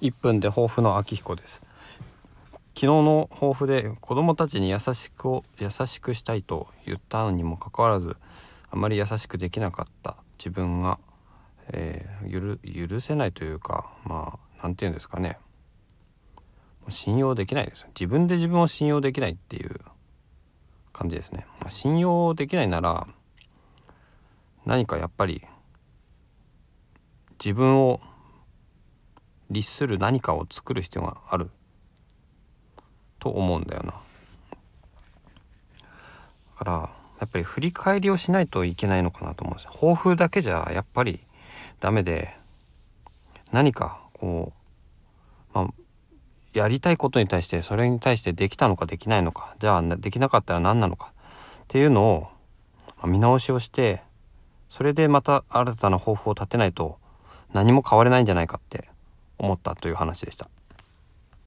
1分で抱負の秋彦です。昨日の抱負で子供たちに優しくを優しくしたいと言ったのにもかかわらずあまり優しくできなかった。自分が、えー、許せないというかまあ何て言うんですかね。信用できないです。自分で自分を信用できないっていう感じですね、まあ、信用できないなら何かやっぱり自分を律する何かを作る必要がある。と思うんだよな。だからやっぱり振り返りをしないといけないのかなと思うんですよ。抱負だけじゃやっぱりダメで何かこう、まあ、やりたいことに対してそれに対してできたのかできないのかじゃあできなかったら何なのかっていうのを見直しをしてそれでまた新たな抱負を立てないと何も変われないんじゃないかって思ったという話でした。